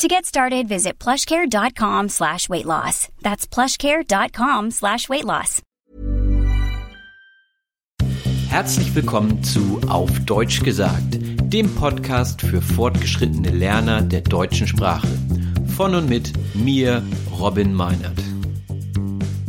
To get started, visit plushcare.com slash weight loss. That's plushcare.com slash weight loss. Herzlich willkommen zu Auf Deutsch gesagt, dem Podcast für fortgeschrittene Lerner der deutschen Sprache. Von und mit mir, Robin Meinert.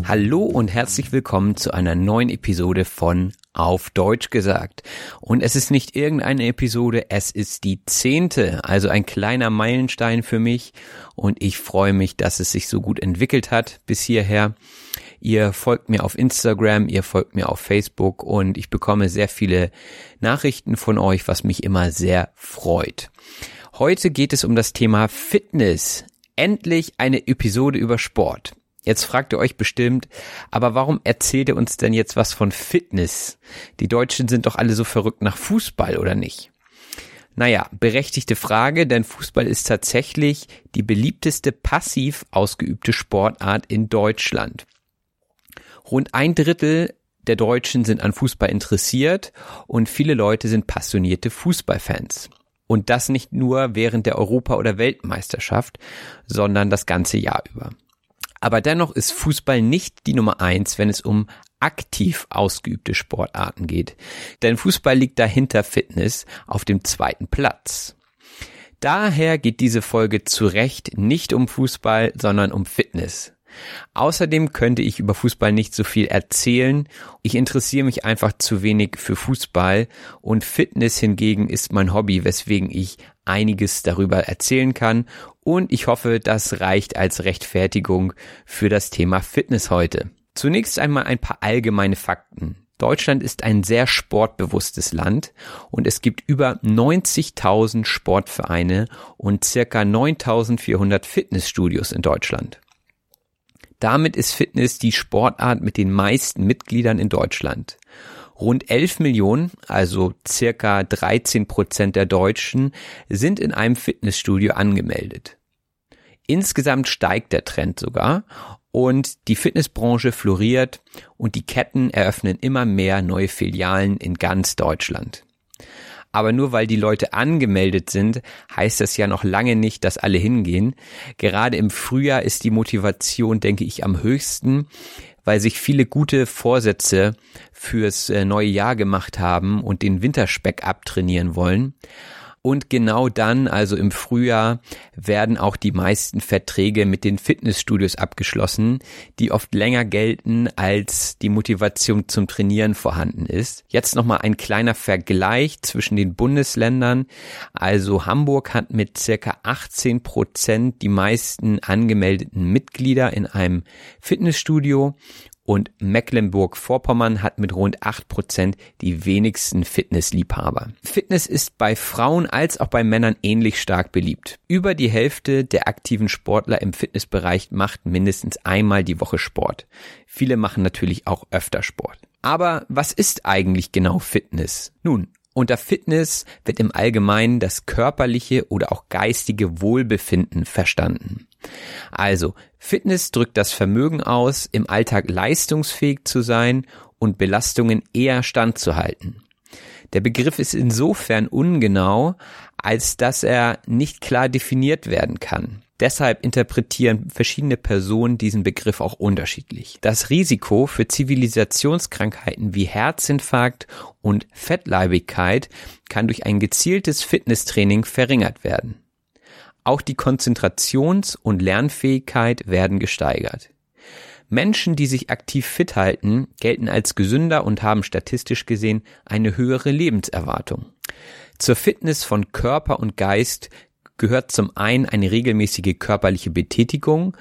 Hallo und herzlich willkommen zu einer neuen Episode von Auf Deutsch gesagt. Und es ist nicht irgendeine Episode, es ist die zehnte, also ein kleiner Meilenstein für mich. Und ich freue mich, dass es sich so gut entwickelt hat bis hierher. Ihr folgt mir auf Instagram, ihr folgt mir auf Facebook und ich bekomme sehr viele Nachrichten von euch, was mich immer sehr freut. Heute geht es um das Thema Fitness. Endlich eine Episode über Sport. Jetzt fragt ihr euch bestimmt, aber warum erzählt ihr uns denn jetzt was von Fitness? Die Deutschen sind doch alle so verrückt nach Fußball, oder nicht? Naja, berechtigte Frage, denn Fußball ist tatsächlich die beliebteste passiv ausgeübte Sportart in Deutschland. Rund ein Drittel der Deutschen sind an Fußball interessiert und viele Leute sind passionierte Fußballfans. Und das nicht nur während der Europa- oder Weltmeisterschaft, sondern das ganze Jahr über. Aber dennoch ist Fußball nicht die Nummer eins, wenn es um aktiv ausgeübte Sportarten geht. Denn Fußball liegt dahinter Fitness auf dem zweiten Platz. Daher geht diese Folge zu Recht nicht um Fußball, sondern um Fitness. Außerdem könnte ich über Fußball nicht so viel erzählen. Ich interessiere mich einfach zu wenig für Fußball und Fitness hingegen ist mein Hobby, weswegen ich einiges darüber erzählen kann und ich hoffe, das reicht als Rechtfertigung für das Thema Fitness heute. Zunächst einmal ein paar allgemeine Fakten. Deutschland ist ein sehr sportbewusstes Land und es gibt über 90.000 Sportvereine und circa 9.400 Fitnessstudios in Deutschland. Damit ist Fitness die Sportart mit den meisten Mitgliedern in Deutschland. Rund 11 Millionen, also circa 13 Prozent der Deutschen, sind in einem Fitnessstudio angemeldet. Insgesamt steigt der Trend sogar und die Fitnessbranche floriert und die Ketten eröffnen immer mehr neue Filialen in ganz Deutschland. Aber nur weil die Leute angemeldet sind, heißt das ja noch lange nicht, dass alle hingehen. Gerade im Frühjahr ist die Motivation, denke ich, am höchsten, weil sich viele gute Vorsätze fürs äh, neue Jahr gemacht haben und den Winterspeck abtrainieren wollen. Und genau dann, also im Frühjahr, werden auch die meisten Verträge mit den Fitnessstudios abgeschlossen, die oft länger gelten, als die Motivation zum Trainieren vorhanden ist. Jetzt nochmal ein kleiner Vergleich zwischen den Bundesländern. Also Hamburg hat mit circa 18 Prozent die meisten angemeldeten Mitglieder in einem Fitnessstudio und Mecklenburg-Vorpommern hat mit rund 8% die wenigsten Fitnessliebhaber. Fitness ist bei Frauen als auch bei Männern ähnlich stark beliebt. Über die Hälfte der aktiven Sportler im Fitnessbereich macht mindestens einmal die Woche Sport. Viele machen natürlich auch öfter Sport. Aber was ist eigentlich genau Fitness? Nun, Unter Fitness wird im Allgemeinen das körperliche oder auch geistige Wohlbefinden verstanden. Also, Fitness drückt das Vermögen aus, im Alltag leistungsfähig zu sein und Belastungen eher standzuhalten. Der Begriff ist insofern ungenau, als dass er nicht klar definiert werden kann. Deshalb interpretieren verschiedene Personen diesen Begriff auch unterschiedlich. Das Risiko für Zivilisationskrankheiten wie Herzinfarkt und Fettleibigkeit kann durch ein gezieltes Fitnesstraining verringert werden. Auch die Konzentrations- und Lernfähigkeit werden gesteigert. Menschen, die sich aktiv fit halten, gelten als gesünder und haben statistisch gesehen eine höhere Lebenserwartung. Zur Fitness von Körper und Geist gehört zum einen eine regelmäßige körperliche Betätigung,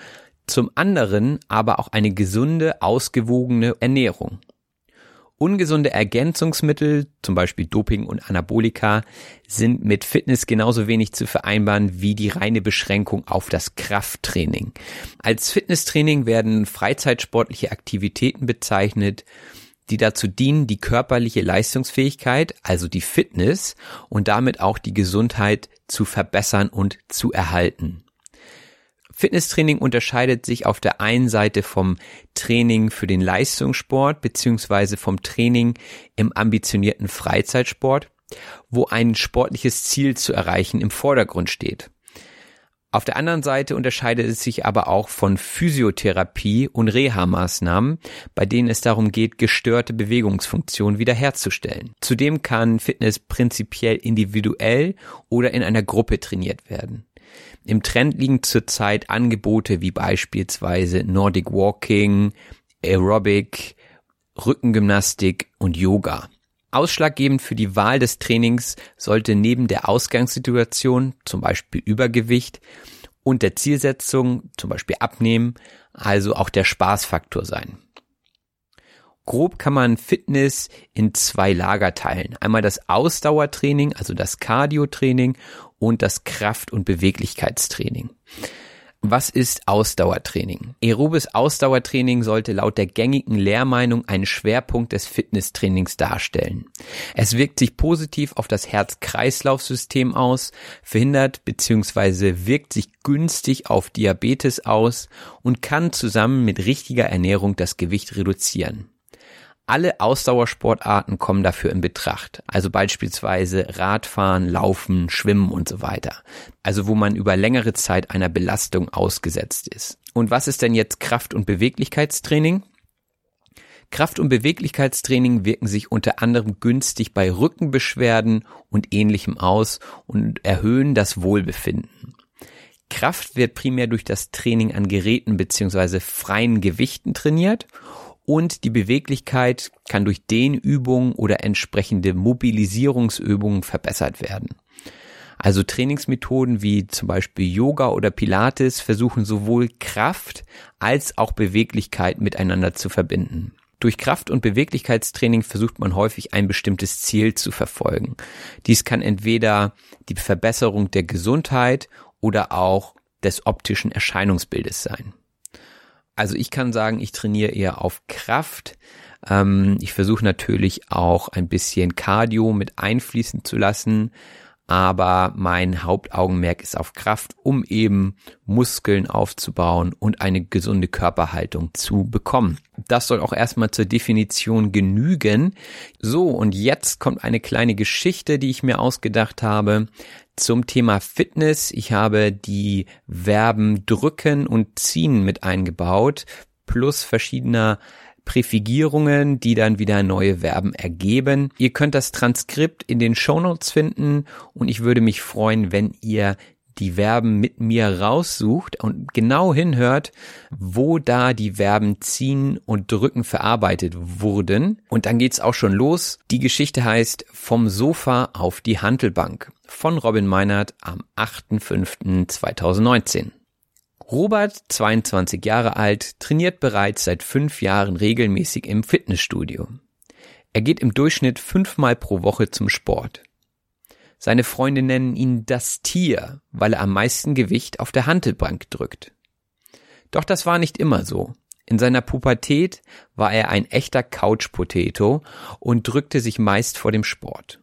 zum anderen aber auch eine gesunde, ausgewogene Ernährung. Ungesunde Ergänzungsmittel, zum Beispiel Doping und Anabolika, sind mit Fitness genauso wenig zu vereinbaren wie die reine Beschränkung auf das Krafttraining. Als Fitnesstraining werden freizeitsportliche Aktivitäten bezeichnet, die dazu dienen, die körperliche Leistungsfähigkeit, also die Fitness und damit auch die Gesundheit zu verbessern und zu erhalten. Fitnesstraining unterscheidet sich auf der einen Seite vom Training für den Leistungssport beziehungsweise vom Training im ambitionierten Freizeitsport, wo ein sportliches Ziel zu erreichen im Vordergrund steht. Auf der anderen Seite unterscheidet es sich aber auch von Physiotherapie und Reha-Maßnahmen, bei denen es darum geht, gestörte Bewegungsfunktionen wiederherzustellen. Zudem kann Fitness prinzipiell individuell oder in einer Gruppe trainiert werden. Im Trend liegen zurzeit Angebote wie beispielsweise Nordic Walking, Aerobic, Rückengymnastik und Yoga. Ausschlaggebend für die Wahl des Trainings sollte neben der Ausgangssituation, zum Beispiel Übergewicht, und der Zielsetzung, zum Beispiel Abnehmen, also auch der Spaßfaktor sein. Grob kann man Fitness in zwei Lager teilen. Einmal das Ausdauertraining, also das Cardio-Training und das Kraft- und Beweglichkeitstraining. Was ist Ausdauertraining? Aerobes Ausdauertraining sollte laut der gängigen Lehrmeinung einen Schwerpunkt des Fitnesstrainings darstellen. Es wirkt sich positiv auf das Herz-Kreislauf-System aus, verhindert bzw. wirkt sich günstig auf Diabetes aus und kann zusammen mit richtiger Ernährung das Gewicht reduzieren. Alle Ausdauersportarten kommen dafür in Betracht, also beispielsweise Radfahren, Laufen, Schwimmen und so weiter. Also wo man über längere Zeit einer Belastung ausgesetzt ist. Und was ist denn jetzt Kraft- und Beweglichkeitstraining? Kraft- und Beweglichkeitstraining wirken sich unter anderem günstig bei Rückenbeschwerden und ähnlichem aus und erhöhen das Wohlbefinden. Kraft wird primär durch das Training an Geräten beziehungsweise freien Gewichten trainiert und die Beweglichkeit kann durch Dehnübungen oder entsprechende Mobilisierungsübungen verbessert werden. Also Trainingsmethoden wie zum Beispiel Yoga oder Pilates versuchen sowohl Kraft als auch Beweglichkeit miteinander zu verbinden. Durch Kraft- und Beweglichkeitstraining versucht man häufig ein bestimmtes Ziel zu verfolgen. Dies kann entweder die Verbesserung der Gesundheit oder auch des optischen Erscheinungsbildes sein. Also ich kann sagen, ich trainiere eher auf Kraft. Ähm, ich versuche natürlich auch ein bisschen Cardio mit einfließen zu lassen, aber mein Hauptaugenmerk ist auf Kraft, um eben Muskeln aufzubauen und eine gesunde Körperhaltung zu bekommen. Das soll auch erstmal zur Definition genügen. So, und jetzt kommt eine kleine Geschichte, die ich mir ausgedacht habe zum Thema Fitness. Ich habe die Verben drücken und ziehen mit eingebaut, plus verschiedener Präfigierungen, die dann wieder neue Verben ergeben. Ihr könnt das Transkript in den Shownotes finden und ich würde mich freuen, wenn ihr die Verben mit mir raussucht und genau hinhört, wo da die Verben ziehen und drücken verarbeitet wurden. Und dann geht's auch schon los. Die Geschichte heißt Vom Sofa auf die Handelbank von Robin Meinert am 8.5.2019. Robert, 22 Jahre alt, trainiert bereits seit fünf Jahren regelmäßig im Fitnessstudio. Er geht im Durchschnitt fünfmal pro Woche zum Sport. Seine Freunde nennen ihn das Tier, weil er am meisten Gewicht auf der Hantelbank drückt. Doch das war nicht immer so. In seiner Pubertät war er ein echter Couch-Potato und drückte sich meist vor dem Sport.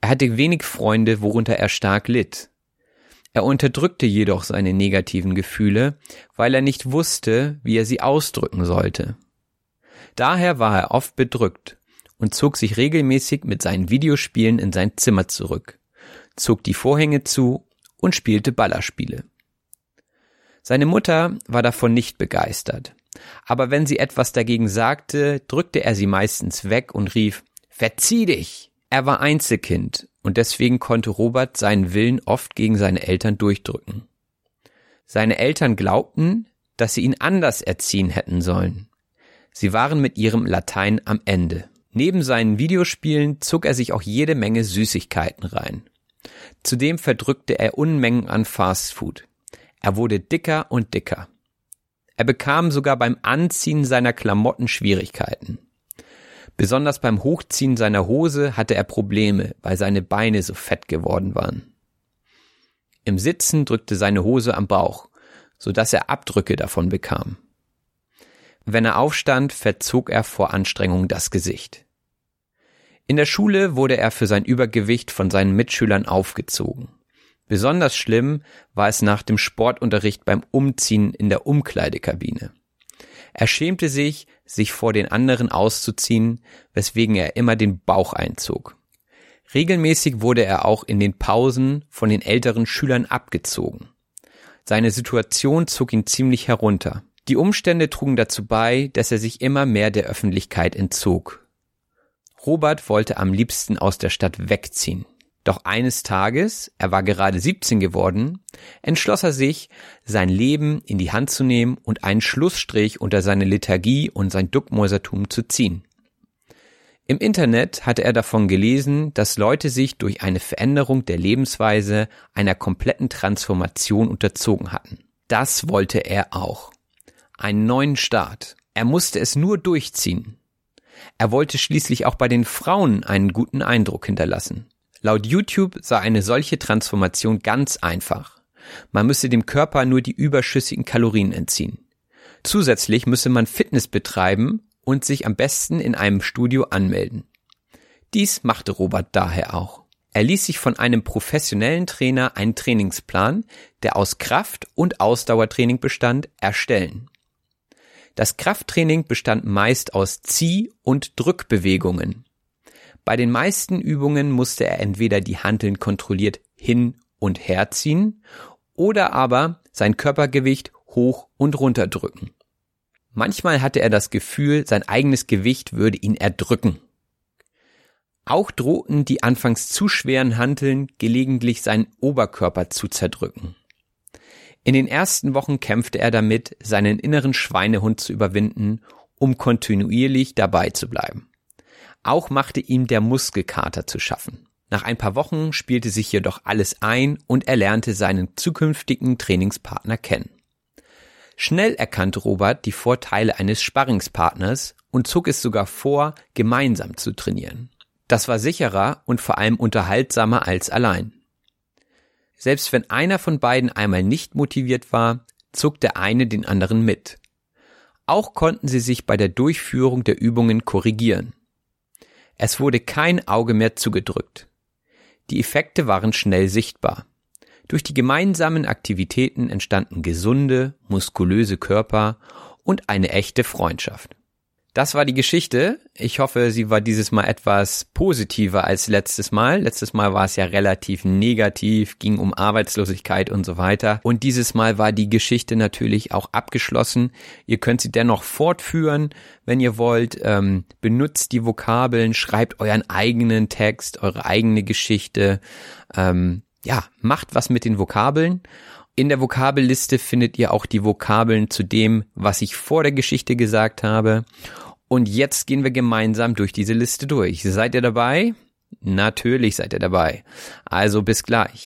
Er hatte wenig Freunde, worunter er stark litt. Er unterdrückte jedoch seine negativen Gefühle, weil er nicht wusste, wie er sie ausdrücken sollte. Daher war er oft bedrückt und zog sich regelmäßig mit seinen Videospielen in sein Zimmer zurück, zog die Vorhänge zu und spielte Ballerspiele. Seine Mutter war davon nicht begeistert, aber wenn sie etwas dagegen sagte, drückte er sie meistens weg und rief Verzieh dich. Er war Einzelkind und deswegen konnte Robert seinen Willen oft gegen seine Eltern durchdrücken. Seine Eltern glaubten, dass sie ihn anders erziehen hätten sollen. Sie waren mit ihrem Latein am Ende. Neben seinen Videospielen zog er sich auch jede Menge Süßigkeiten rein. Zudem verdrückte er Unmengen an Fastfood. Er wurde dicker und dicker. Er bekam sogar beim Anziehen seiner Klamotten Schwierigkeiten. Besonders beim Hochziehen seiner Hose hatte er Probleme, weil seine Beine so fett geworden waren. Im Sitzen drückte seine Hose am Bauch, so dass er Abdrücke davon bekam. Wenn er aufstand, verzog er vor Anstrengung das Gesicht. In der Schule wurde er für sein Übergewicht von seinen Mitschülern aufgezogen. Besonders schlimm war es nach dem Sportunterricht beim Umziehen in der Umkleidekabine. Er schämte sich, sich vor den anderen auszuziehen, weswegen er immer den Bauch einzog. Regelmäßig wurde er auch in den Pausen von den älteren Schülern abgezogen. Seine Situation zog ihn ziemlich herunter. Die Umstände trugen dazu bei, dass er sich immer mehr der Öffentlichkeit entzog. Robert wollte am liebsten aus der Stadt wegziehen. Doch eines Tages, er war gerade 17 geworden, entschloss er sich, sein Leben in die Hand zu nehmen und einen Schlussstrich unter seine Lethargie und sein Duckmäusertum zu ziehen. Im Internet hatte er davon gelesen, dass Leute sich durch eine Veränderung der Lebensweise einer kompletten Transformation unterzogen hatten. Das wollte er auch. Einen neuen Start. Er musste es nur durchziehen. Er wollte schließlich auch bei den Frauen einen guten Eindruck hinterlassen. Laut YouTube sei eine solche Transformation ganz einfach. Man müsse dem Körper nur die überschüssigen Kalorien entziehen. Zusätzlich müsse man Fitness betreiben und sich am besten in einem Studio anmelden. Dies machte Robert daher auch. Er ließ sich von einem professionellen Trainer einen Trainingsplan, der aus Kraft- und Ausdauertraining bestand, erstellen. Das Krafttraining bestand meist aus Zieh- und Drückbewegungen. Bei den meisten Übungen musste er entweder die Hanteln kontrolliert hin und herziehen oder aber sein Körpergewicht hoch und runter drücken. Manchmal hatte er das Gefühl, sein eigenes Gewicht würde ihn erdrücken. Auch drohten die anfangs zu schweren Hanteln gelegentlich seinen Oberkörper zu zerdrücken. In den ersten Wochen kämpfte er damit, seinen inneren Schweinehund zu überwinden, um kontinuierlich dabei zu bleiben. Auch machte ihm der Muskelkater zu schaffen. Nach ein paar Wochen spielte sich jedoch alles ein und er lernte seinen zukünftigen Trainingspartner kennen. Schnell erkannte Robert die Vorteile eines Sparringspartners und zog es sogar vor, gemeinsam zu trainieren. Das war sicherer und vor allem unterhaltsamer als allein. Selbst wenn einer von beiden einmal nicht motiviert war, zog der eine den anderen mit. Auch konnten sie sich bei der Durchführung der Übungen korrigieren. Es wurde kein Auge mehr zugedrückt. Die Effekte waren schnell sichtbar. Durch die gemeinsamen Aktivitäten entstanden gesunde, muskulöse Körper und eine echte Freundschaft. Das war die Geschichte. Ich hoffe, sie war dieses Mal etwas positiver als letztes Mal. Letztes Mal war es ja relativ negativ, ging um Arbeitslosigkeit und so weiter. Und dieses Mal war die Geschichte natürlich auch abgeschlossen. Ihr könnt sie dennoch fortführen, wenn ihr wollt. Ähm, benutzt die Vokabeln, schreibt euren eigenen Text, eure eigene Geschichte. Ähm, ja, macht was mit den Vokabeln. In der Vokabelliste findet ihr auch die Vokabeln zu dem, was ich vor der Geschichte gesagt habe. Und jetzt gehen wir gemeinsam durch diese Liste durch. Seid ihr dabei? Natürlich seid ihr dabei. Also bis gleich.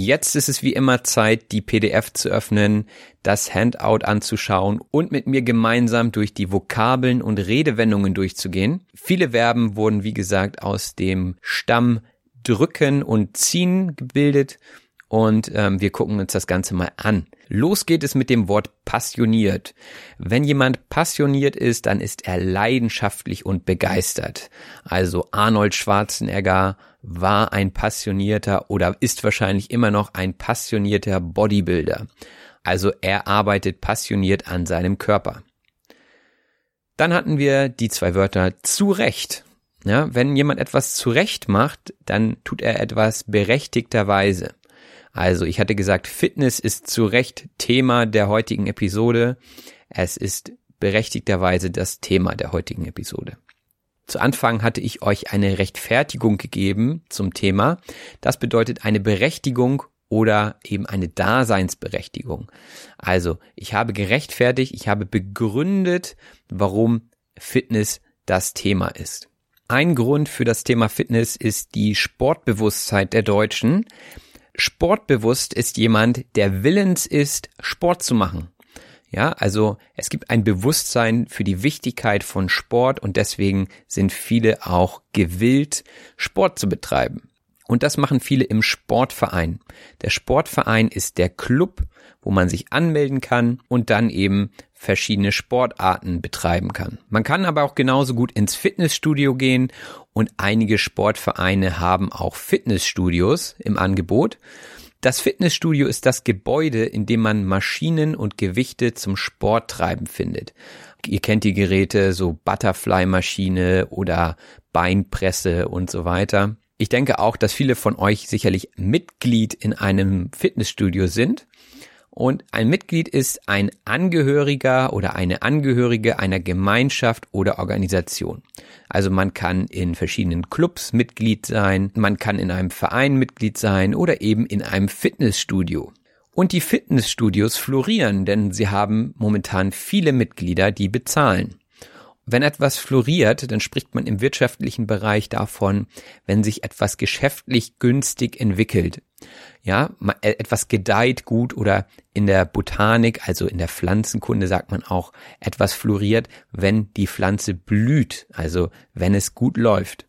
Jetzt ist es wie immer Zeit, die PDF zu öffnen, das Handout anzuschauen und mit mir gemeinsam durch die Vokabeln und Redewendungen durchzugehen. Viele Verben wurden, wie gesagt, aus dem Stamm drücken und ziehen gebildet und ähm, wir gucken uns das Ganze mal an. Los geht es mit dem Wort passioniert. Wenn jemand passioniert ist, dann ist er leidenschaftlich und begeistert. Also Arnold Schwarzenegger war ein passionierter oder ist wahrscheinlich immer noch ein passionierter Bodybuilder. Also er arbeitet passioniert an seinem Körper. Dann hatten wir die zwei Wörter zu Recht. Ja, wenn jemand etwas zu Recht macht, dann tut er etwas berechtigterweise. Also ich hatte gesagt, Fitness ist zu Recht Thema der heutigen Episode. Es ist berechtigterweise das Thema der heutigen Episode. Zu Anfang hatte ich euch eine Rechtfertigung gegeben zum Thema. Das bedeutet eine Berechtigung oder eben eine Daseinsberechtigung. Also ich habe gerechtfertigt, ich habe begründet, warum Fitness das Thema ist. Ein Grund für das Thema Fitness ist die Sportbewusstheit der Deutschen. Sportbewusst ist jemand, der willens ist, Sport zu machen. Ja, also es gibt ein Bewusstsein für die Wichtigkeit von Sport und deswegen sind viele auch gewillt, Sport zu betreiben. Und das machen viele im Sportverein. Der Sportverein ist der Club, wo man sich anmelden kann und dann eben verschiedene Sportarten betreiben kann. Man kann aber auch genauso gut ins Fitnessstudio gehen und einige Sportvereine haben auch Fitnessstudios im Angebot. Das Fitnessstudio ist das Gebäude, in dem man Maschinen und Gewichte zum Sporttreiben findet. Ihr kennt die Geräte, so Butterfly-Maschine oder Beinpresse und so weiter. Ich denke auch, dass viele von euch sicherlich Mitglied in einem Fitnessstudio sind. Und ein Mitglied ist ein Angehöriger oder eine Angehörige einer Gemeinschaft oder Organisation. Also man kann in verschiedenen Clubs Mitglied sein, man kann in einem Verein Mitglied sein oder eben in einem Fitnessstudio. Und die Fitnessstudios florieren, denn sie haben momentan viele Mitglieder, die bezahlen. Wenn etwas floriert, dann spricht man im wirtschaftlichen Bereich davon, wenn sich etwas geschäftlich günstig entwickelt. Ja, äh, etwas gedeiht gut oder in der Botanik, also in der Pflanzenkunde sagt man auch, etwas floriert, wenn die Pflanze blüht, also wenn es gut läuft.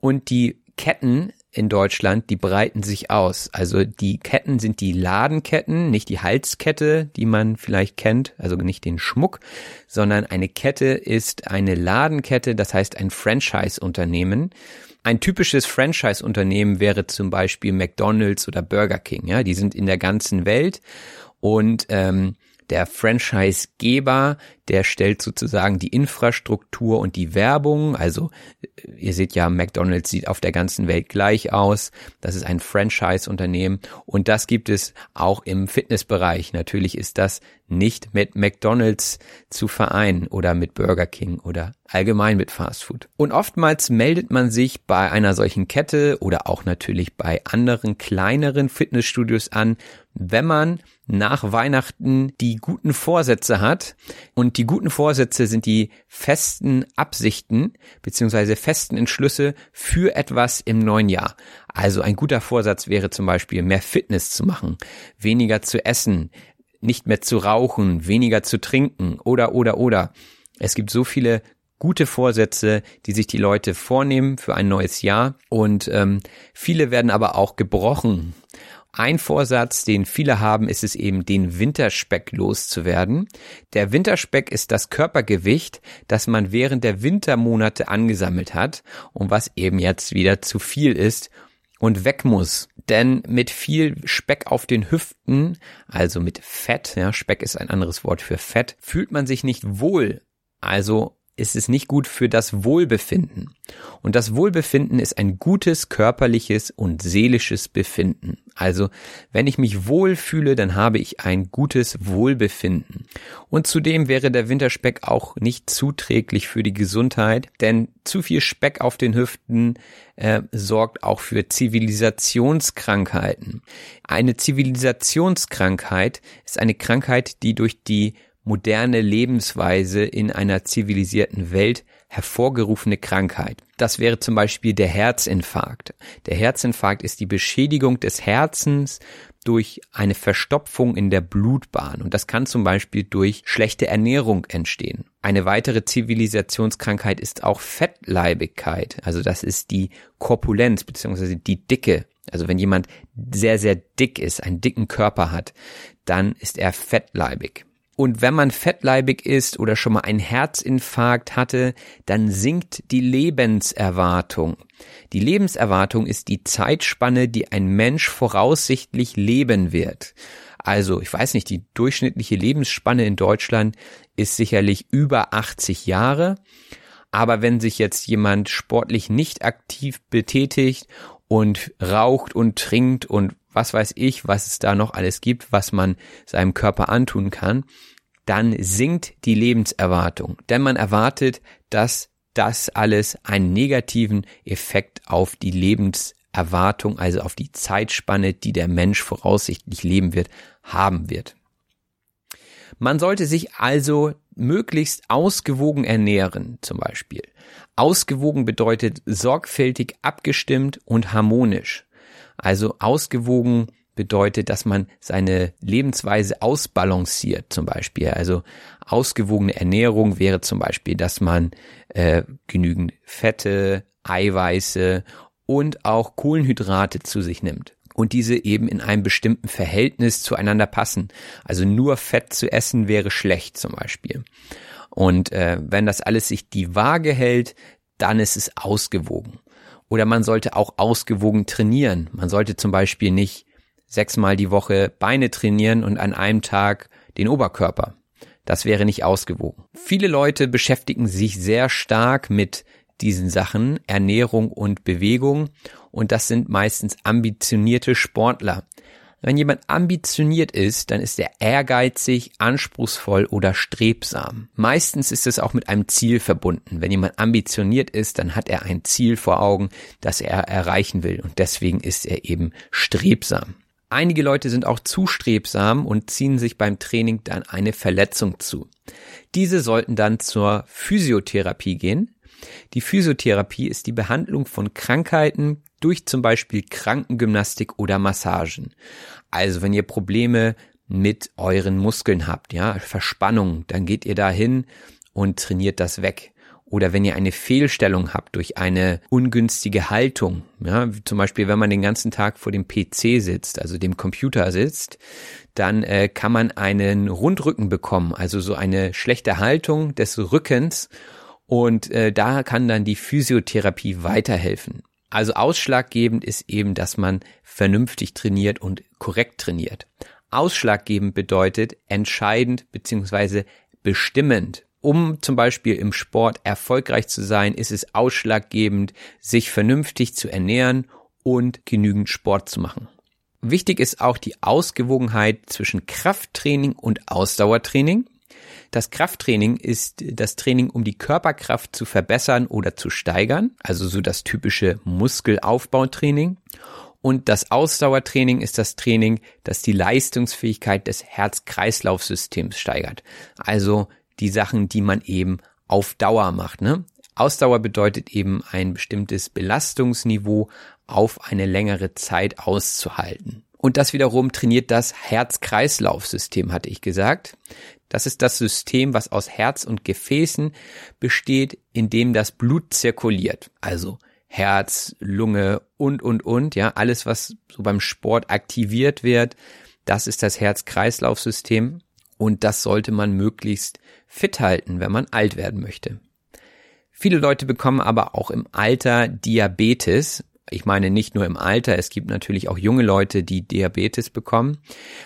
Und die Ketten in Deutschland, die breiten sich aus. Also die Ketten sind die Ladenketten, nicht die Halskette, die man vielleicht kennt, also nicht den Schmuck, sondern eine Kette ist eine Ladenkette, das heißt ein Franchise-Unternehmen. Ein typisches Franchise-Unternehmen wäre zum Beispiel McDonald's oder Burger King. Ja, die sind in der ganzen Welt und ähm, der Franchise-Geber, der stellt sozusagen die Infrastruktur und die Werbung. Also ihr seht ja, McDonald's sieht auf der ganzen Welt gleich aus. Das ist ein Franchise-Unternehmen und das gibt es auch im Fitnessbereich. Natürlich ist das nicht mit McDonald's zu vereinen oder mit Burger King oder allgemein mit Fast Food. Und oftmals meldet man sich bei einer solchen Kette oder auch natürlich bei anderen kleineren Fitnessstudios an, wenn man nach Weihnachten die guten Vorsätze hat. Und die guten Vorsätze sind die festen Absichten beziehungsweise festen Entschlüsse für etwas im neuen Jahr. Also ein guter Vorsatz wäre zum Beispiel mehr Fitness zu machen, weniger zu essen, nicht mehr zu rauchen, weniger zu trinken oder oder oder. Es gibt so viele gute Vorsätze, die sich die Leute vornehmen für ein neues Jahr und ähm, viele werden aber auch gebrochen. Ein Vorsatz, den viele haben, ist es eben, den Winterspeck loszuwerden. Der Winterspeck ist das Körpergewicht, das man während der Wintermonate angesammelt hat und was eben jetzt wieder zu viel ist und weg muss. Denn mit viel Speck auf den Hüften, also mit Fett, ja, Speck ist ein anderes Wort für Fett, fühlt man sich nicht wohl. Also ist es nicht gut für das Wohlbefinden. Und das Wohlbefinden ist ein gutes körperliches und seelisches Befinden. Also, wenn ich mich wohl fühle, dann habe ich ein gutes Wohlbefinden. Und zudem wäre der Winterspeck auch nicht zuträglich für die Gesundheit, denn zu viel Speck auf den Hüften äh, sorgt auch für Zivilisationskrankheiten. Eine Zivilisationskrankheit ist eine Krankheit, die durch die moderne Lebensweise in einer zivilisierten Welt hervorgerufene Krankheit. Das wäre zum Beispiel der Herzinfarkt. Der Herzinfarkt ist die Beschädigung des Herzens durch eine Verstopfung in der Blutbahn und das kann zum Beispiel durch schlechte Ernährung entstehen. Eine weitere Zivilisationskrankheit ist auch Fettleibigkeit, also das ist die Korpulenz bzw. die Dicke. Also wenn jemand sehr, sehr dick ist, einen dicken Körper hat, dann ist er fettleibig. Und wenn man fettleibig ist oder schon mal einen Herzinfarkt hatte, dann sinkt die Lebenserwartung. Die Lebenserwartung ist die Zeitspanne, die ein Mensch voraussichtlich leben wird. Also, ich weiß nicht, die durchschnittliche Lebensspanne in Deutschland ist sicherlich über 80 Jahre. Aber wenn sich jetzt jemand sportlich nicht aktiv betätigt und raucht und trinkt und was weiß ich, was es da noch alles gibt, was man seinem Körper antun kann, dann sinkt die Lebenserwartung. Denn man erwartet, dass das alles einen negativen Effekt auf die Lebenserwartung, also auf die Zeitspanne, die der Mensch voraussichtlich leben wird, haben wird. Man sollte sich also möglichst ausgewogen ernähren, zum Beispiel. Ausgewogen bedeutet sorgfältig abgestimmt und harmonisch. Also ausgewogen bedeutet, dass man seine Lebensweise ausbalanciert, zum Beispiel. Also ausgewogene Ernährung wäre zum Beispiel, dass man äh, genügend Fette, Eiweiße und auch Kohlenhydrate zu sich nimmt. Und diese eben in einem bestimmten Verhältnis zueinander passen. Also nur Fett zu essen wäre schlecht zum Beispiel. Und äh, wenn das alles sich die Waage hält, dann ist es ausgewogen. Oder man sollte auch ausgewogen trainieren. Man sollte zum Beispiel nicht sechsmal die Woche Beine trainieren und an einem Tag den Oberkörper. Das wäre nicht ausgewogen. Viele Leute beschäftigen sich sehr stark mit diesen Sachen, Ernährung und Bewegung, und das sind meistens ambitionierte Sportler. Wenn jemand ambitioniert ist, dann ist er ehrgeizig, anspruchsvoll oder strebsam. Meistens ist es auch mit einem Ziel verbunden. Wenn jemand ambitioniert ist, dann hat er ein Ziel vor Augen, das er erreichen will und deswegen ist er eben strebsam. Einige Leute sind auch zu strebsam und ziehen sich beim Training dann eine Verletzung zu. Diese sollten dann zur Physiotherapie gehen. Die Physiotherapie ist die Behandlung von Krankheiten durch zum Beispiel Krankengymnastik oder Massagen. Also wenn ihr Probleme mit euren Muskeln habt, ja, Verspannung, dann geht ihr dahin und trainiert das weg oder wenn ihr eine Fehlstellung habt durch eine ungünstige Haltung, ja, zum Beispiel wenn man den ganzen Tag vor dem PC sitzt, also dem Computer sitzt, dann äh, kann man einen Rundrücken bekommen, also so eine schlechte Haltung des Rückens und äh, da kann dann die Physiotherapie weiterhelfen. Also ausschlaggebend ist eben, dass man vernünftig trainiert und korrekt trainiert. Ausschlaggebend bedeutet entscheidend beziehungsweise bestimmend um zum Beispiel im Sport erfolgreich zu sein, ist es ausschlaggebend, sich vernünftig zu ernähren und genügend Sport zu machen. Wichtig ist auch die Ausgewogenheit zwischen Krafttraining und Ausdauertraining. Das Krafttraining ist das Training, um die Körperkraft zu verbessern oder zu steigern, also so das typische Muskelaufbautraining. Und das Ausdauertraining ist das Training, das die Leistungsfähigkeit des Herz-Kreislauf-Systems steigert. Also die Sachen, die man eben auf Dauer macht. Ne? Ausdauer bedeutet eben ein bestimmtes Belastungsniveau auf eine längere Zeit auszuhalten. Und das wiederum trainiert das Herz-Kreislauf-System, hatte ich gesagt. Das ist das System, was aus Herz und Gefäßen besteht, in dem das Blut zirkuliert. Also Herz, Lunge und, und, und, ja, alles, was so beim Sport aktiviert wird, das ist das Herz-Kreislauf-System und das sollte man möglichst fit halten, wenn man alt werden möchte. Viele Leute bekommen aber auch im Alter Diabetes. Ich meine nicht nur im Alter, es gibt natürlich auch junge Leute, die Diabetes bekommen.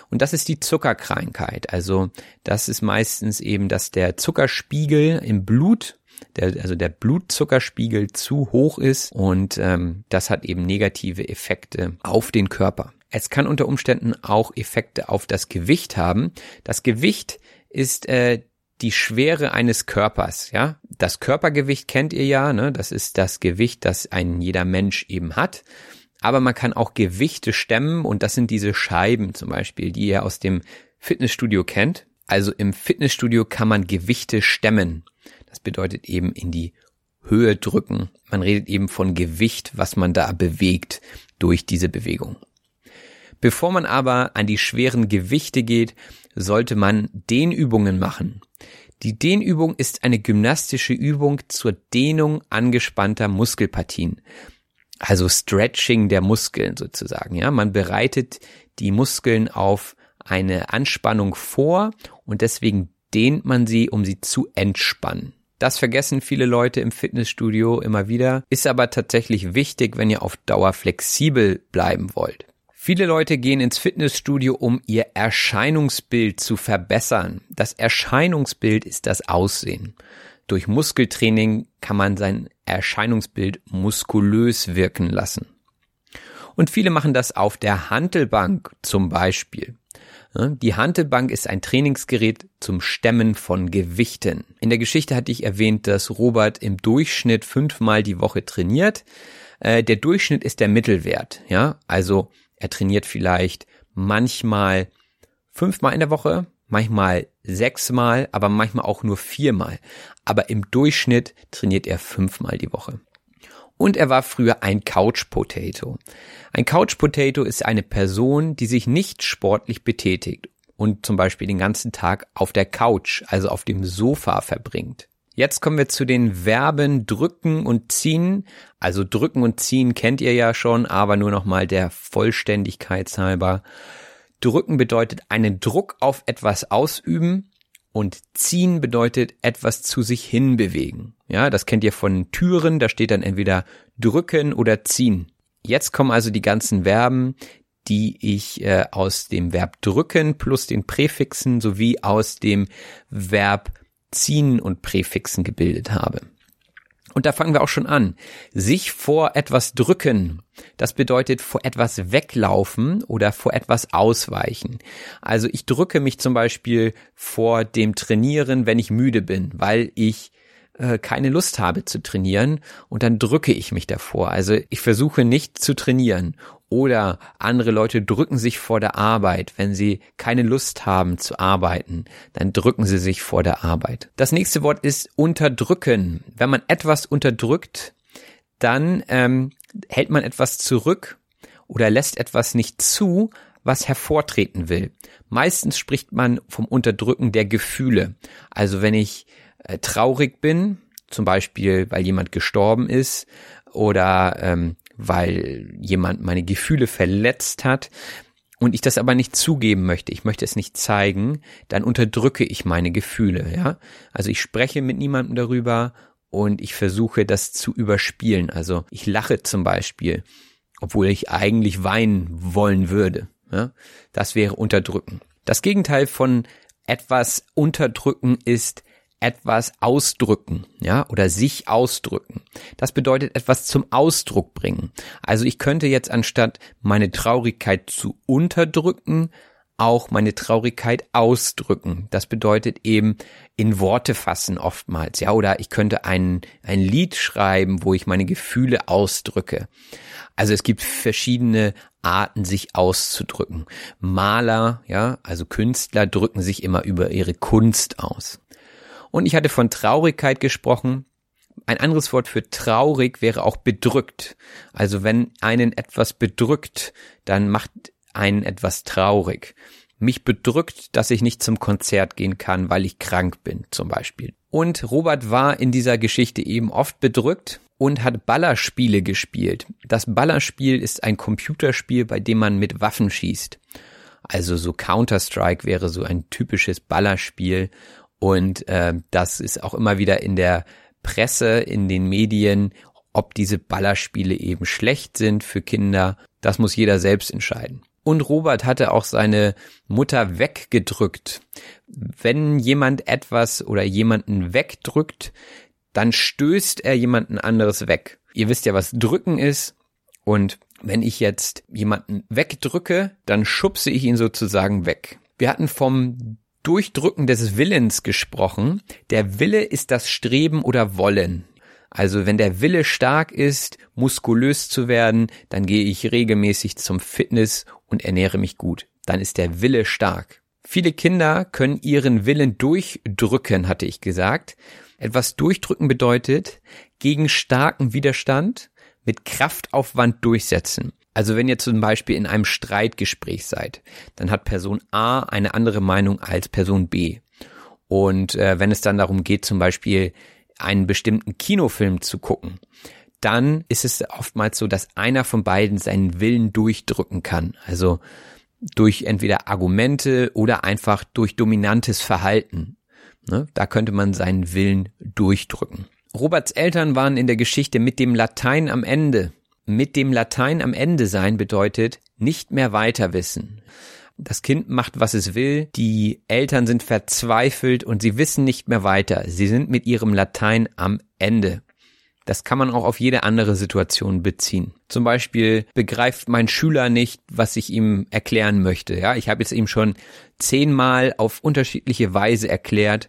Und das ist die Zuckerkrankheit. Also das ist meistens eben, dass der Zuckerspiegel im Blut der, also der Blutzuckerspiegel zu hoch ist und ähm, das hat eben negative Effekte auf den Körper. Es kann unter Umständen auch Effekte auf das Gewicht haben. Das Gewicht ist äh, die Schwere eines Körpers, ja. Das Körpergewicht kennt ihr ja, ne? Das ist das Gewicht, das ein jeder Mensch eben hat. Aber man kann auch Gewichte stemmen und das sind diese Scheiben zum Beispiel, die ihr aus dem Fitnessstudio kennt. Also im Fitnessstudio kann man Gewichte stemmen. Das bedeutet eben in die Höhe drücken. Man redet eben von Gewicht, was man da bewegt durch diese Bewegung. Bevor man aber an die schweren Gewichte geht, sollte man Dehnübungen machen. Die Dehnübung ist eine gymnastische Übung zur Dehnung angespannter Muskelpartien. Also Stretching der Muskeln sozusagen, ja. Man bereitet die Muskeln auf eine Anspannung vor und deswegen dehnt man sie, um sie zu entspannen. Das vergessen viele Leute im Fitnessstudio immer wieder, ist aber tatsächlich wichtig, wenn ihr auf Dauer flexibel bleiben wollt. Viele Leute gehen ins Fitnessstudio, um ihr Erscheinungsbild zu verbessern. Das Erscheinungsbild ist das Aussehen. Durch Muskeltraining kann man sein Erscheinungsbild muskulös wirken lassen. Und viele machen das auf der Hantelbank zum Beispiel. Die Hantelbank ist ein Trainingsgerät zum Stemmen von Gewichten. In der Geschichte hatte ich erwähnt, dass Robert im Durchschnitt fünfmal die Woche trainiert. Äh, der Durchschnitt ist der Mittelwert, ja. Also er trainiert vielleicht manchmal fünfmal in der Woche, manchmal sechsmal, aber manchmal auch nur viermal. Aber im Durchschnitt trainiert er fünfmal die Woche und er war früher ein Couch Potato. Ein Couch Potato ist eine Person, die sich nicht sportlich betätigt und zum Beispiel den ganzen Tag auf der Couch, also auf dem Sofa verbringt. Jetzt kommen wir zu den Verben drücken und ziehen. Also drücken und ziehen kennt ihr ja schon, aber nur nochmal der Vollständigkeit halber. Drücken bedeutet einen Druck auf etwas ausüben und ziehen bedeutet etwas zu sich hinbewegen. Ja, das kennt ihr von Türen, da steht dann entweder drücken oder ziehen. Jetzt kommen also die ganzen Verben, die ich äh, aus dem Verb drücken plus den Präfixen sowie aus dem Verb ziehen und Präfixen gebildet habe. Und da fangen wir auch schon an. Sich vor etwas drücken, das bedeutet vor etwas weglaufen oder vor etwas ausweichen. Also ich drücke mich zum Beispiel vor dem Trainieren, wenn ich müde bin, weil ich äh, keine Lust habe zu trainieren und dann drücke ich mich davor. Also ich versuche nicht zu trainieren. Oder andere Leute drücken sich vor der Arbeit. Wenn sie keine Lust haben zu arbeiten, dann drücken sie sich vor der Arbeit. Das nächste Wort ist unterdrücken. Wenn man etwas unterdrückt, dann ähm, hält man etwas zurück oder lässt etwas nicht zu, was hervortreten will. Meistens spricht man vom Unterdrücken der Gefühle. Also wenn ich äh, traurig bin, zum Beispiel weil jemand gestorben ist oder ähm, weil jemand meine Gefühle verletzt hat und ich das aber nicht zugeben möchte, ich möchte es nicht zeigen, dann unterdrücke ich meine Gefühle, ja? Also ich spreche mit niemandem darüber und ich versuche das zu überspielen. Also ich lache zum Beispiel, obwohl ich eigentlich weinen wollen würde. Ja? Das wäre unterdrücken. Das Gegenteil von etwas unterdrücken ist etwas ausdrücken, ja, oder sich ausdrücken. Das bedeutet etwas zum Ausdruck bringen. Also ich könnte jetzt anstatt meine Traurigkeit zu unterdrücken, auch meine Traurigkeit ausdrücken. Das bedeutet eben in Worte fassen oftmals, ja, oder ich könnte ein, ein Lied schreiben, wo ich meine Gefühle ausdrücke. Also es gibt verschiedene Arten, sich auszudrücken. Maler, ja, also Künstler drücken sich immer über ihre Kunst aus. Und ich hatte von Traurigkeit gesprochen. Ein anderes Wort für traurig wäre auch bedrückt. Also wenn einen etwas bedrückt, dann macht einen etwas traurig. Mich bedrückt, dass ich nicht zum Konzert gehen kann, weil ich krank bin, zum Beispiel. Und Robert war in dieser Geschichte eben oft bedrückt und hat Ballerspiele gespielt. Das Ballerspiel ist ein Computerspiel, bei dem man mit Waffen schießt. Also so Counter-Strike wäre so ein typisches Ballerspiel. Und äh, das ist auch immer wieder in der Presse, in den Medien, ob diese Ballerspiele eben schlecht sind für Kinder. Das muss jeder selbst entscheiden. Und Robert hatte auch seine Mutter weggedrückt. Wenn jemand etwas oder jemanden wegdrückt, dann stößt er jemanden anderes weg. Ihr wisst ja, was drücken ist. Und wenn ich jetzt jemanden wegdrücke, dann schubse ich ihn sozusagen weg. Wir hatten vom Durchdrücken des Willens gesprochen. Der Wille ist das Streben oder Wollen. Also wenn der Wille stark ist, muskulös zu werden, dann gehe ich regelmäßig zum Fitness und ernähre mich gut. Dann ist der Wille stark. Viele Kinder können ihren Willen durchdrücken, hatte ich gesagt. Etwas durchdrücken bedeutet gegen starken Widerstand mit Kraftaufwand durchsetzen. Also wenn ihr zum Beispiel in einem Streitgespräch seid, dann hat Person A eine andere Meinung als Person B. Und äh, wenn es dann darum geht, zum Beispiel einen bestimmten Kinofilm zu gucken, dann ist es oftmals so, dass einer von beiden seinen Willen durchdrücken kann. Also durch entweder Argumente oder einfach durch dominantes Verhalten. Ne? Da könnte man seinen Willen durchdrücken. Roberts Eltern waren in der Geschichte mit dem Latein am Ende. Mit dem Latein am Ende sein bedeutet nicht mehr weiter wissen. Das Kind macht, was es will, die Eltern sind verzweifelt und sie wissen nicht mehr weiter. Sie sind mit ihrem Latein am Ende. Das kann man auch auf jede andere Situation beziehen. Zum Beispiel begreift mein Schüler nicht, was ich ihm erklären möchte. Ja, ich habe jetzt ihm schon zehnmal auf unterschiedliche Weise erklärt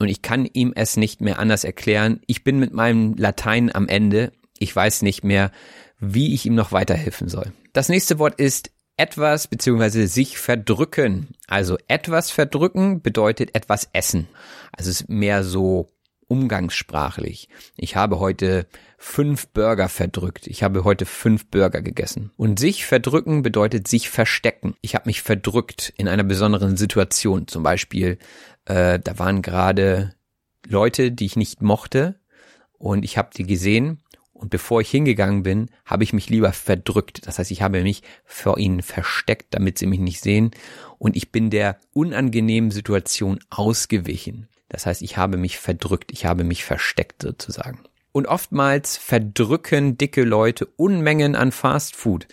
und ich kann ihm es nicht mehr anders erklären. Ich bin mit meinem Latein am Ende. Ich weiß nicht mehr, wie ich ihm noch weiterhelfen soll. Das nächste Wort ist etwas beziehungsweise sich verdrücken. Also etwas verdrücken bedeutet etwas essen. Also es ist mehr so umgangssprachlich. Ich habe heute fünf Burger verdrückt. Ich habe heute fünf Burger gegessen. Und sich verdrücken bedeutet sich verstecken. Ich habe mich verdrückt in einer besonderen Situation. Zum Beispiel, äh, da waren gerade Leute, die ich nicht mochte und ich habe die gesehen und bevor ich hingegangen bin, habe ich mich lieber verdrückt. Das heißt, ich habe mich vor ihnen versteckt, damit sie mich nicht sehen. Und ich bin der unangenehmen Situation ausgewichen. Das heißt, ich habe mich verdrückt, ich habe mich versteckt sozusagen. Und oftmals verdrücken dicke Leute Unmengen an Fastfood.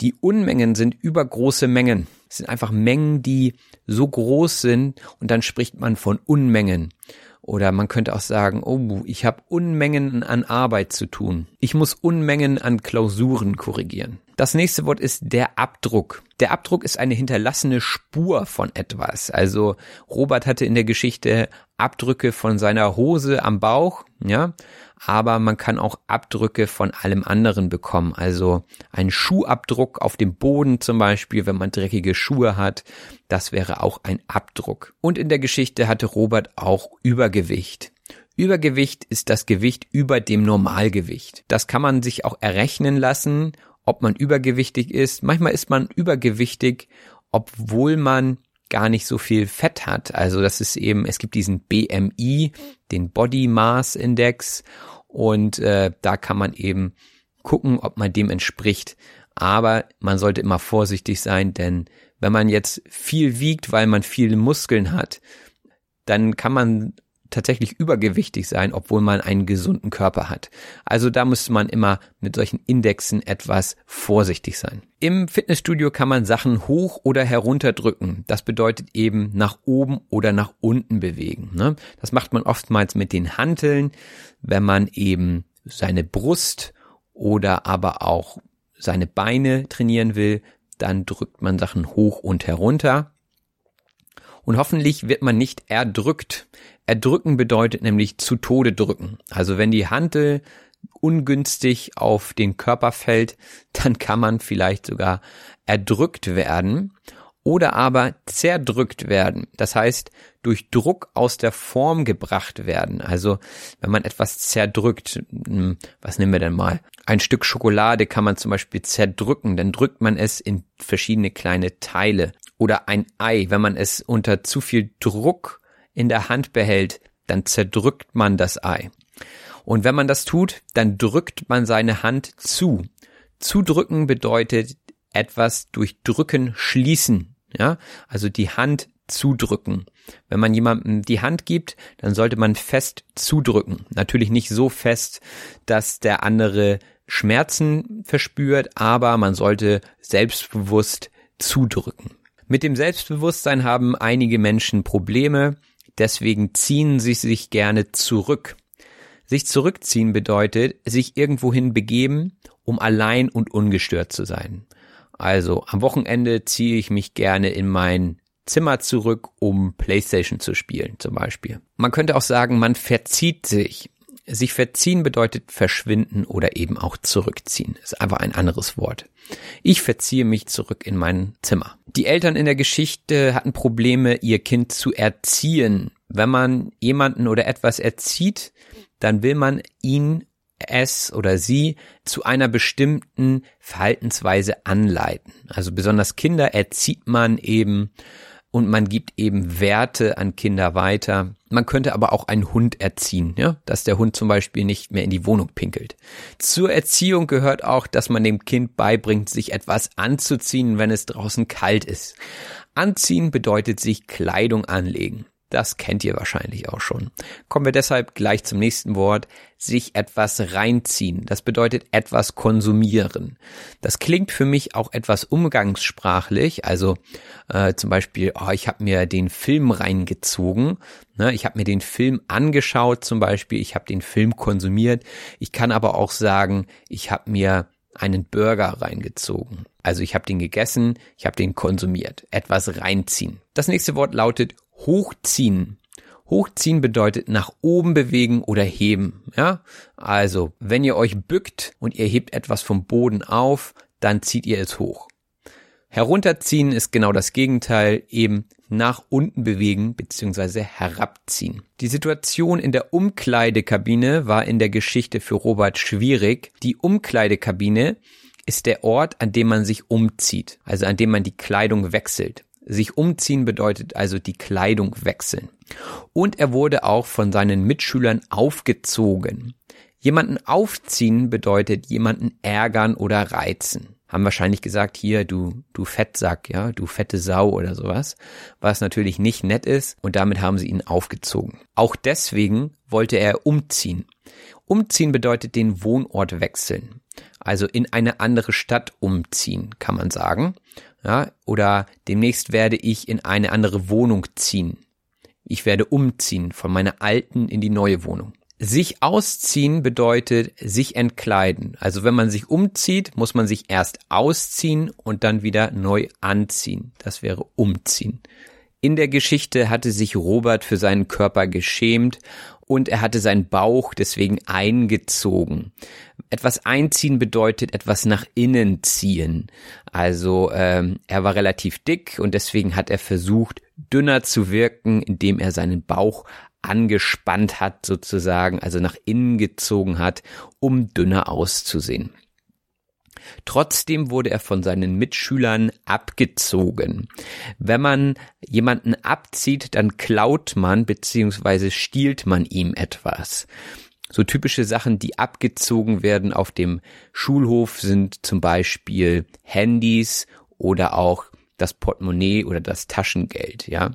Die Unmengen sind übergroße Mengen. Es sind einfach Mengen, die so groß sind und dann spricht man von Unmengen. Oder man könnte auch sagen, oh, ich habe Unmengen an Arbeit zu tun. Ich muss Unmengen an Klausuren korrigieren. Das nächste Wort ist der Abdruck. Der Abdruck ist eine hinterlassene Spur von etwas. Also Robert hatte in der Geschichte Abdrücke von seiner Hose am Bauch, ja, aber man kann auch Abdrücke von allem anderen bekommen. Also ein Schuhabdruck auf dem Boden zum Beispiel, wenn man dreckige Schuhe hat, das wäre auch ein Abdruck. Und in der Geschichte hatte Robert auch Übergewicht. Übergewicht ist das Gewicht über dem Normalgewicht. Das kann man sich auch errechnen lassen, ob man übergewichtig ist. Manchmal ist man übergewichtig, obwohl man gar nicht so viel Fett hat. Also das ist eben, es gibt diesen BMI, den Body Mass Index und äh, da kann man eben gucken, ob man dem entspricht. Aber man sollte immer vorsichtig sein, denn wenn man jetzt viel wiegt, weil man viele Muskeln hat, dann kann man tatsächlich übergewichtig sein, obwohl man einen gesunden Körper hat. Also da muss man immer mit solchen Indexen etwas vorsichtig sein. Im Fitnessstudio kann man Sachen hoch oder herunter drücken. Das bedeutet eben nach oben oder nach unten bewegen. Ne? Das macht man oftmals mit den Hanteln, wenn man eben seine Brust oder aber auch seine Beine trainieren will, dann drückt man Sachen hoch und herunter. Und hoffentlich wird man nicht erdrückt. Erdrücken bedeutet nämlich zu Tode drücken. Also wenn die Hantel ungünstig auf den Körper fällt, dann kann man vielleicht sogar erdrückt werden. oder aber zerdrückt werden. Das heißt, durch Druck aus der Form gebracht werden. Also wenn man etwas zerdrückt, hm, was nehmen wir denn mal? Ein Stück Schokolade kann man zum Beispiel zerdrücken, dann drückt man es in verschiedene kleine Teile. Oder ein Ei, wenn man es unter zu viel Druck in der Hand behält, dann zerdrückt man das Ei. Und wenn man das tut, dann drückt man seine Hand zu. Zudrücken bedeutet etwas durch Drücken schließen. Ja, also die Hand zudrücken. Wenn man jemandem die Hand gibt, dann sollte man fest zudrücken. Natürlich nicht so fest, dass der andere Schmerzen verspürt, aber man sollte selbstbewusst zudrücken. Mit dem Selbstbewusstsein haben einige Menschen Probleme, deswegen ziehen sie sich gerne zurück. Sich zurückziehen bedeutet, sich irgendwohin begeben, um allein und ungestört zu sein. Also am Wochenende ziehe ich mich gerne in mein Zimmer zurück, um Playstation zu spielen zum Beispiel. Man könnte auch sagen, man verzieht sich. Sich verziehen bedeutet verschwinden oder eben auch zurückziehen. Ist einfach ein anderes Wort. Ich verziehe mich zurück in mein Zimmer. Die Eltern in der Geschichte hatten Probleme, ihr Kind zu erziehen. Wenn man jemanden oder etwas erzieht, dann will man ihn es oder sie zu einer bestimmten Verhaltensweise anleiten. Also besonders Kinder erzieht man eben und man gibt eben Werte an Kinder weiter. Man könnte aber auch einen Hund erziehen, ja, dass der Hund zum Beispiel nicht mehr in die Wohnung pinkelt. Zur Erziehung gehört auch, dass man dem Kind beibringt, sich etwas anzuziehen, wenn es draußen kalt ist. Anziehen bedeutet sich Kleidung anlegen. Das kennt ihr wahrscheinlich auch schon. Kommen wir deshalb gleich zum nächsten Wort. Sich etwas reinziehen. Das bedeutet etwas konsumieren. Das klingt für mich auch etwas umgangssprachlich. Also äh, zum Beispiel, oh, ich habe mir den Film reingezogen. Ne? Ich habe mir den Film angeschaut zum Beispiel. Ich habe den Film konsumiert. Ich kann aber auch sagen, ich habe mir einen Burger reingezogen. Also ich habe den gegessen, ich habe den konsumiert. Etwas reinziehen. Das nächste Wort lautet hochziehen. Hochziehen bedeutet nach oben bewegen oder heben, ja? Also, wenn ihr euch bückt und ihr hebt etwas vom Boden auf, dann zieht ihr es hoch. Herunterziehen ist genau das Gegenteil, eben nach unten bewegen bzw. herabziehen. Die Situation in der Umkleidekabine war in der Geschichte für Robert schwierig. Die Umkleidekabine ist der Ort, an dem man sich umzieht, also an dem man die Kleidung wechselt. Sich umziehen bedeutet also die Kleidung wechseln. Und er wurde auch von seinen Mitschülern aufgezogen. Jemanden aufziehen bedeutet jemanden ärgern oder reizen. Haben wahrscheinlich gesagt, hier, du, du Fettsack, ja, du fette Sau oder sowas, was natürlich nicht nett ist und damit haben sie ihn aufgezogen. Auch deswegen wollte er umziehen. Umziehen bedeutet den Wohnort wechseln. Also in eine andere Stadt umziehen, kann man sagen ja, oder demnächst werde ich in eine andere Wohnung ziehen. Ich werde umziehen von meiner alten in die neue Wohnung. Sich ausziehen bedeutet sich entkleiden. Also wenn man sich umzieht, muss man sich erst ausziehen und dann wieder neu anziehen. Das wäre umziehen. In der Geschichte hatte sich Robert für seinen Körper geschämt und er hatte seinen Bauch deswegen eingezogen. Etwas einziehen bedeutet etwas nach innen ziehen. Also ähm, er war relativ dick und deswegen hat er versucht, dünner zu wirken, indem er seinen Bauch angespannt hat sozusagen, also nach innen gezogen hat, um dünner auszusehen. Trotzdem wurde er von seinen Mitschülern abgezogen. Wenn man jemanden abzieht, dann klaut man bzw. stiehlt man ihm etwas. So typische Sachen, die abgezogen werden auf dem Schulhof sind zum Beispiel Handys oder auch das Portemonnaie oder das Taschengeld, ja.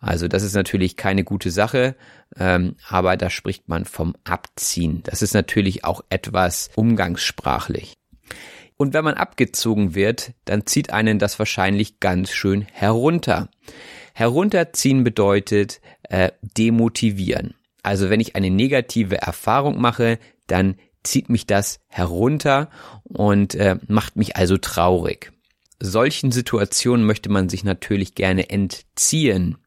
Also das ist natürlich keine gute Sache, ähm, aber da spricht man vom Abziehen. Das ist natürlich auch etwas umgangssprachlich. Und wenn man abgezogen wird, dann zieht einen das wahrscheinlich ganz schön herunter. Herunterziehen bedeutet äh, demotivieren. Also wenn ich eine negative Erfahrung mache, dann zieht mich das herunter und äh, macht mich also traurig. Solchen Situationen möchte man sich natürlich gerne entziehen.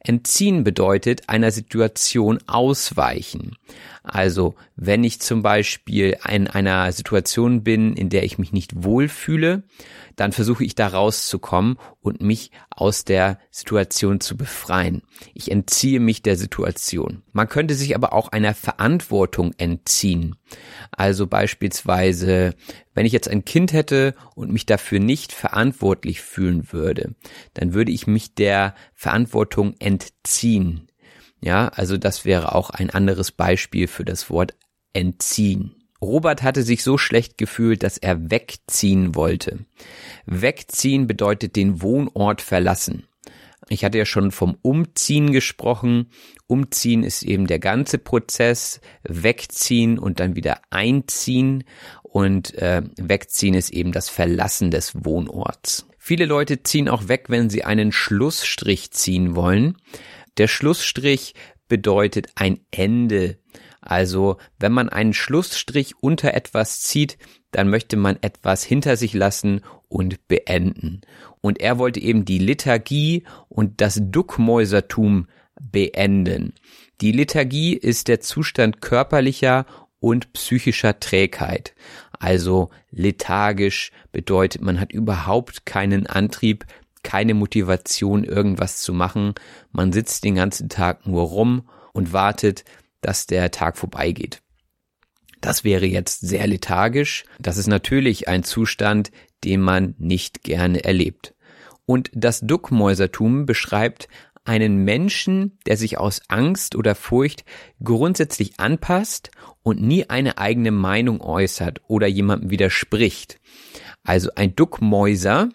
Entziehen bedeutet einer Situation ausweichen. Also wenn ich zum Beispiel in einer Situation bin, in der ich mich nicht wohlfühle, dann versuche ich da rauszukommen und mich aus der Situation zu befreien. Ich entziehe mich der Situation. Man könnte sich aber auch einer Verantwortung entziehen. Also beispielsweise, wenn ich jetzt ein Kind hätte und mich dafür nicht verantwortlich fühlen würde, dann würde ich mich der Verantwortung entziehen. Ja, also das wäre auch ein anderes Beispiel für das Wort entziehen. Robert hatte sich so schlecht gefühlt, dass er wegziehen wollte. Wegziehen bedeutet den Wohnort verlassen. Ich hatte ja schon vom Umziehen gesprochen. Umziehen ist eben der ganze Prozess. Wegziehen und dann wieder einziehen. Und äh, wegziehen ist eben das Verlassen des Wohnorts. Viele Leute ziehen auch weg, wenn sie einen Schlussstrich ziehen wollen. Der Schlussstrich bedeutet ein Ende also wenn man einen Schlussstrich unter etwas zieht, dann möchte man etwas hinter sich lassen und beenden. Und er wollte eben die Liturgie und das Duckmäusertum beenden. Die Liturgie ist der Zustand körperlicher und psychischer Trägheit. Also lethargisch bedeutet, man hat überhaupt keinen Antrieb, keine Motivation, irgendwas zu machen. Man sitzt den ganzen Tag nur rum und wartet, dass der Tag vorbeigeht. Das wäre jetzt sehr lethargisch. Das ist natürlich ein Zustand, den man nicht gerne erlebt. Und das Duckmäusertum beschreibt einen Menschen, der sich aus Angst oder Furcht grundsätzlich anpasst und nie eine eigene Meinung äußert oder jemandem widerspricht. Also ein Duckmäuser,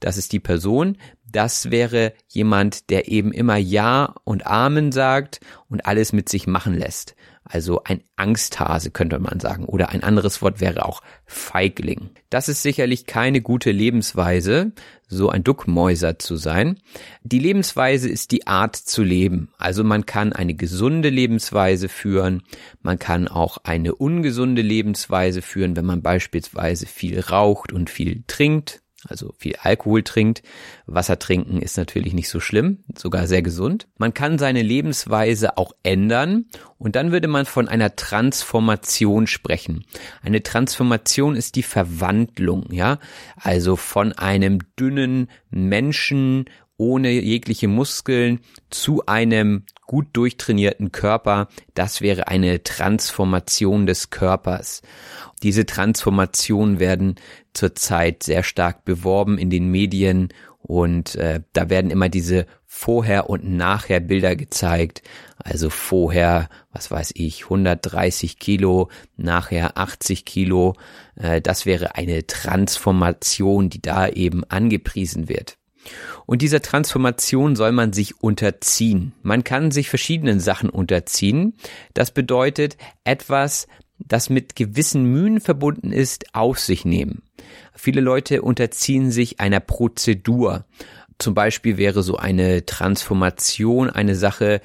das ist die Person, das wäre jemand, der eben immer Ja und Amen sagt und alles mit sich machen lässt. Also ein Angsthase könnte man sagen. Oder ein anderes Wort wäre auch Feigling. Das ist sicherlich keine gute Lebensweise, so ein Duckmäuser zu sein. Die Lebensweise ist die Art zu leben. Also man kann eine gesunde Lebensweise führen. Man kann auch eine ungesunde Lebensweise führen, wenn man beispielsweise viel raucht und viel trinkt also viel Alkohol trinkt. Wasser trinken ist natürlich nicht so schlimm, sogar sehr gesund. Man kann seine Lebensweise auch ändern und dann würde man von einer Transformation sprechen. Eine Transformation ist die Verwandlung, ja, also von einem dünnen Menschen ohne jegliche Muskeln zu einem gut durchtrainierten Körper, das wäre eine Transformation des Körpers. Diese Transformationen werden zurzeit sehr stark beworben in den Medien und äh, da werden immer diese Vorher- und Nachher-Bilder gezeigt. Also vorher, was weiß ich, 130 Kilo, nachher 80 Kilo. Äh, das wäre eine Transformation, die da eben angepriesen wird. Und dieser Transformation soll man sich unterziehen. Man kann sich verschiedenen Sachen unterziehen. Das bedeutet etwas das mit gewissen Mühen verbunden ist, auf sich nehmen. Viele Leute unterziehen sich einer Prozedur. Zum Beispiel wäre so eine Transformation eine Sache,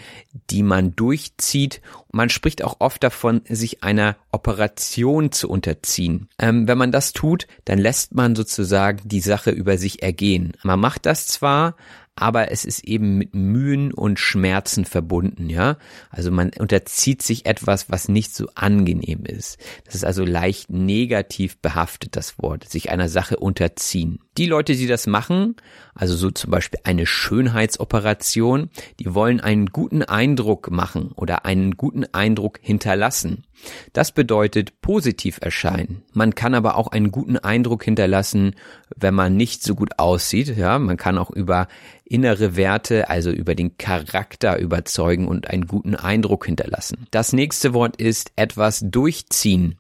die man durchzieht. Man spricht auch oft davon, sich einer Operation zu unterziehen. Ähm, wenn man das tut, dann lässt man sozusagen die Sache über sich ergehen. Man macht das zwar, aber es ist eben mit Mühen und Schmerzen verbunden, ja. Also man unterzieht sich etwas, was nicht so angenehm ist. Das ist also leicht negativ behaftet, das Wort, sich einer Sache unterziehen. Die Leute, die das machen, also so zum Beispiel eine Schönheitsoperation, die wollen einen guten Eindruck machen oder einen guten Eindruck hinterlassen. Das bedeutet positiv erscheinen. Man kann aber auch einen guten Eindruck hinterlassen, wenn man nicht so gut aussieht. Ja, man kann auch über innere Werte, also über den Charakter überzeugen und einen guten Eindruck hinterlassen. Das nächste Wort ist etwas durchziehen.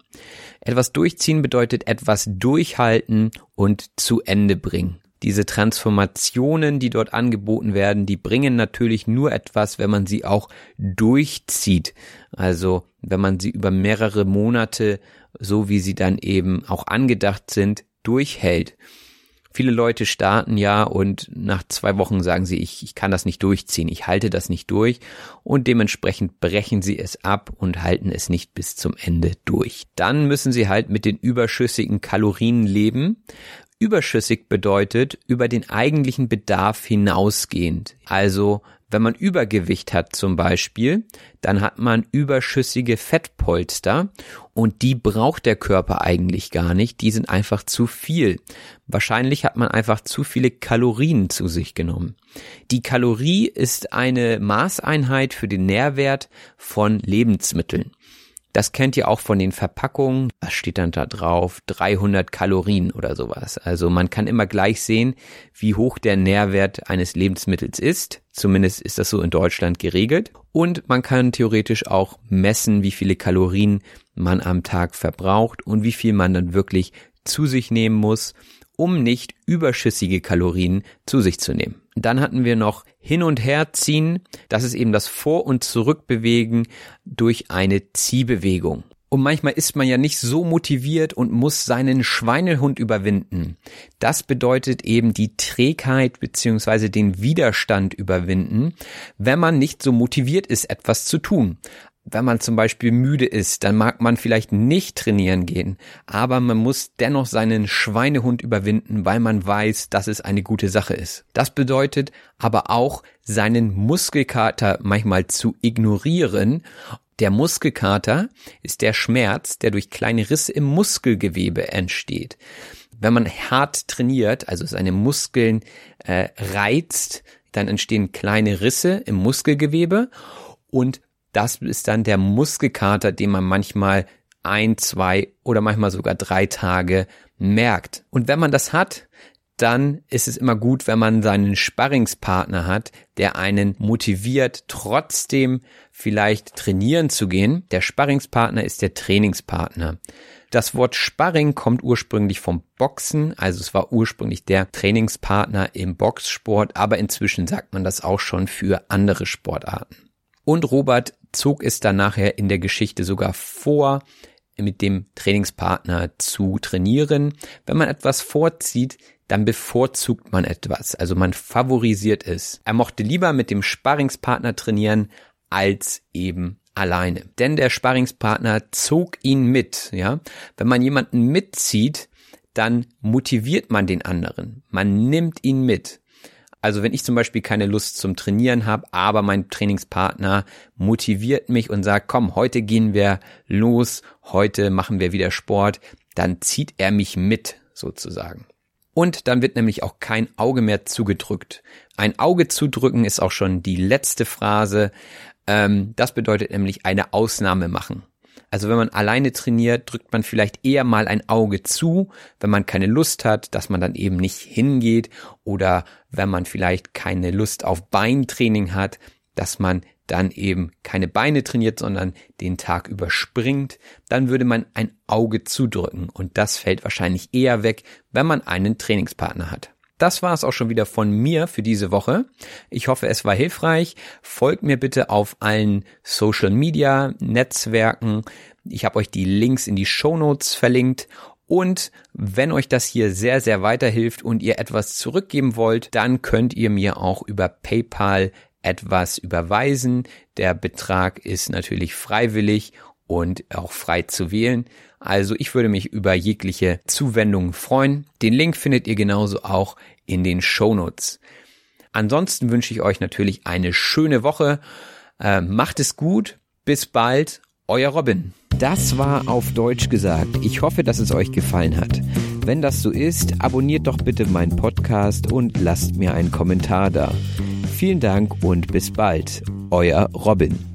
Etwas durchziehen bedeutet etwas durchhalten und zu Ende bringen. Diese Transformationen, die dort angeboten werden, die bringen natürlich nur etwas, wenn man sie auch durchzieht. Also wenn man sie über mehrere Monate, so wie sie dann eben auch angedacht sind, durchhält. Viele Leute starten ja und nach zwei Wochen sagen sie, ich, ich kann das nicht durchziehen, ich halte das nicht durch und dementsprechend brechen sie es ab und halten es nicht bis zum Ende durch. Dann müssen sie halt mit den überschüssigen Kalorien leben. Überschüssig bedeutet über den eigentlichen Bedarf hinausgehend. Also Wenn man Übergewicht hat zum Beispiel, dann hat man überschüssige Fettpolster und die braucht der Körper eigentlich gar nicht, die sind einfach zu viel. Wahrscheinlich hat man einfach zu viele Kalorien zu sich genommen. Die Kalorie ist eine Maßeinheit für den Nährwert von Lebensmitteln. Das kennt ihr auch von den Verpackungen. Was steht dann da drauf? 300 Kalorien oder sowas. Also man kann immer gleich sehen, wie hoch der Nährwert eines Lebensmittels ist. Zumindest ist das so in Deutschland geregelt. Und man kann theoretisch auch messen, wie viele Kalorien man am Tag verbraucht und wie viel man dann wirklich zu sich nehmen muss, um nicht überschüssige Kalorien zu sich zu nehmen. Dann hatten wir noch hin und her ziehen. Das ist eben das Vor- und Zurückbewegen durch eine Ziehbewegung. Und manchmal ist man ja nicht so motiviert und muss seinen Schweinehund überwinden. Das bedeutet eben die Trägheit beziehungsweise den Widerstand überwinden, wenn man nicht so motiviert ist, etwas zu tun wenn man zum Beispiel müde ist, dann mag man vielleicht nicht trainieren gehen, aber man muss dennoch seinen Schweinehund überwinden, weil man weiß, dass es eine gute Sache ist. Das bedeutet aber auch, seinen Muskelkater manchmal zu ignorieren. Der Muskelkater ist der Schmerz, der durch kleine Risse im Muskelgewebe entsteht. Wenn man hart trainiert, also seine Muskeln äh, reizt, dann entstehen kleine Risse im Muskelgewebe und das ist dann der Muskelkater, den man manchmal ein, zwei oder manchmal sogar drei Tage merkt. Und wenn man das hat, dann ist es immer gut, wenn man seinen Sparringspartner hat, der einen motiviert, trotzdem vielleicht trainieren zu gehen. Der Sparringspartner ist der Trainingspartner. Das Wort Sparring kommt ursprünglich vom Boxen, also es war ursprünglich der Trainingspartner im Boxsport, aber inzwischen sagt man das auch schon für andere Sportarten. Und Robert zog es dann nachher in der Geschichte sogar vor, mit dem Trainingspartner zu trainieren. Wenn man etwas vorzieht, dann bevorzugt man etwas, also man favorisiert es. Er mochte lieber mit dem Sparringspartner trainieren als eben alleine. Denn der Sparringspartner zog ihn mit, ja. Wenn man jemanden mitzieht, dann motiviert man den anderen. Man nimmt ihn mit. Also wenn ich zum Beispiel keine Lust zum Trainieren habe, aber mein Trainingspartner motiviert mich und sagt, komm, heute gehen wir los, heute machen wir wieder Sport, dann zieht er mich mit sozusagen. Und dann wird nämlich auch kein Auge mehr zugedrückt. Ein Auge zudrücken ist auch schon die letzte Phrase. Ähm, das bedeutet nämlich eine Ausnahme machen. Also wenn man alleine trainiert, drückt man vielleicht eher mal ein Auge zu, wenn man keine Lust hat, dass man dann eben nicht hingeht oder wenn man vielleicht keine Lust auf Beintraining hat, dass man dann eben keine Beine trainiert, sondern den Tag überspringt, dann würde man ein Auge zudrücken und das fällt wahrscheinlich eher weg, wenn man einen Trainingspartner hat. Das war es auch schon wieder von mir für diese Woche. Ich hoffe, es war hilfreich. Folgt mir bitte auf allen Social Media Netzwerken. Ich habe euch die Links in die Show Notes verlinkt. Und wenn euch das hier sehr, sehr weiterhilft und ihr etwas zurückgeben wollt, dann könnt ihr mir auch über PayPal etwas überweisen. Der Betrag ist natürlich freiwillig und auch frei zu wählen. Also ich würde mich über jegliche Zuwendungen freuen. Den Link findet ihr genauso auch in den Shownotes. Ansonsten wünsche ich euch natürlich eine schöne Woche. Äh, macht es gut. Bis bald. Euer Robin. Das war auf Deutsch gesagt. Ich hoffe, dass es euch gefallen hat. Wenn das so ist, abonniert doch bitte meinen Podcast und lasst mir einen Kommentar da. Vielen Dank und bis bald. Euer Robin.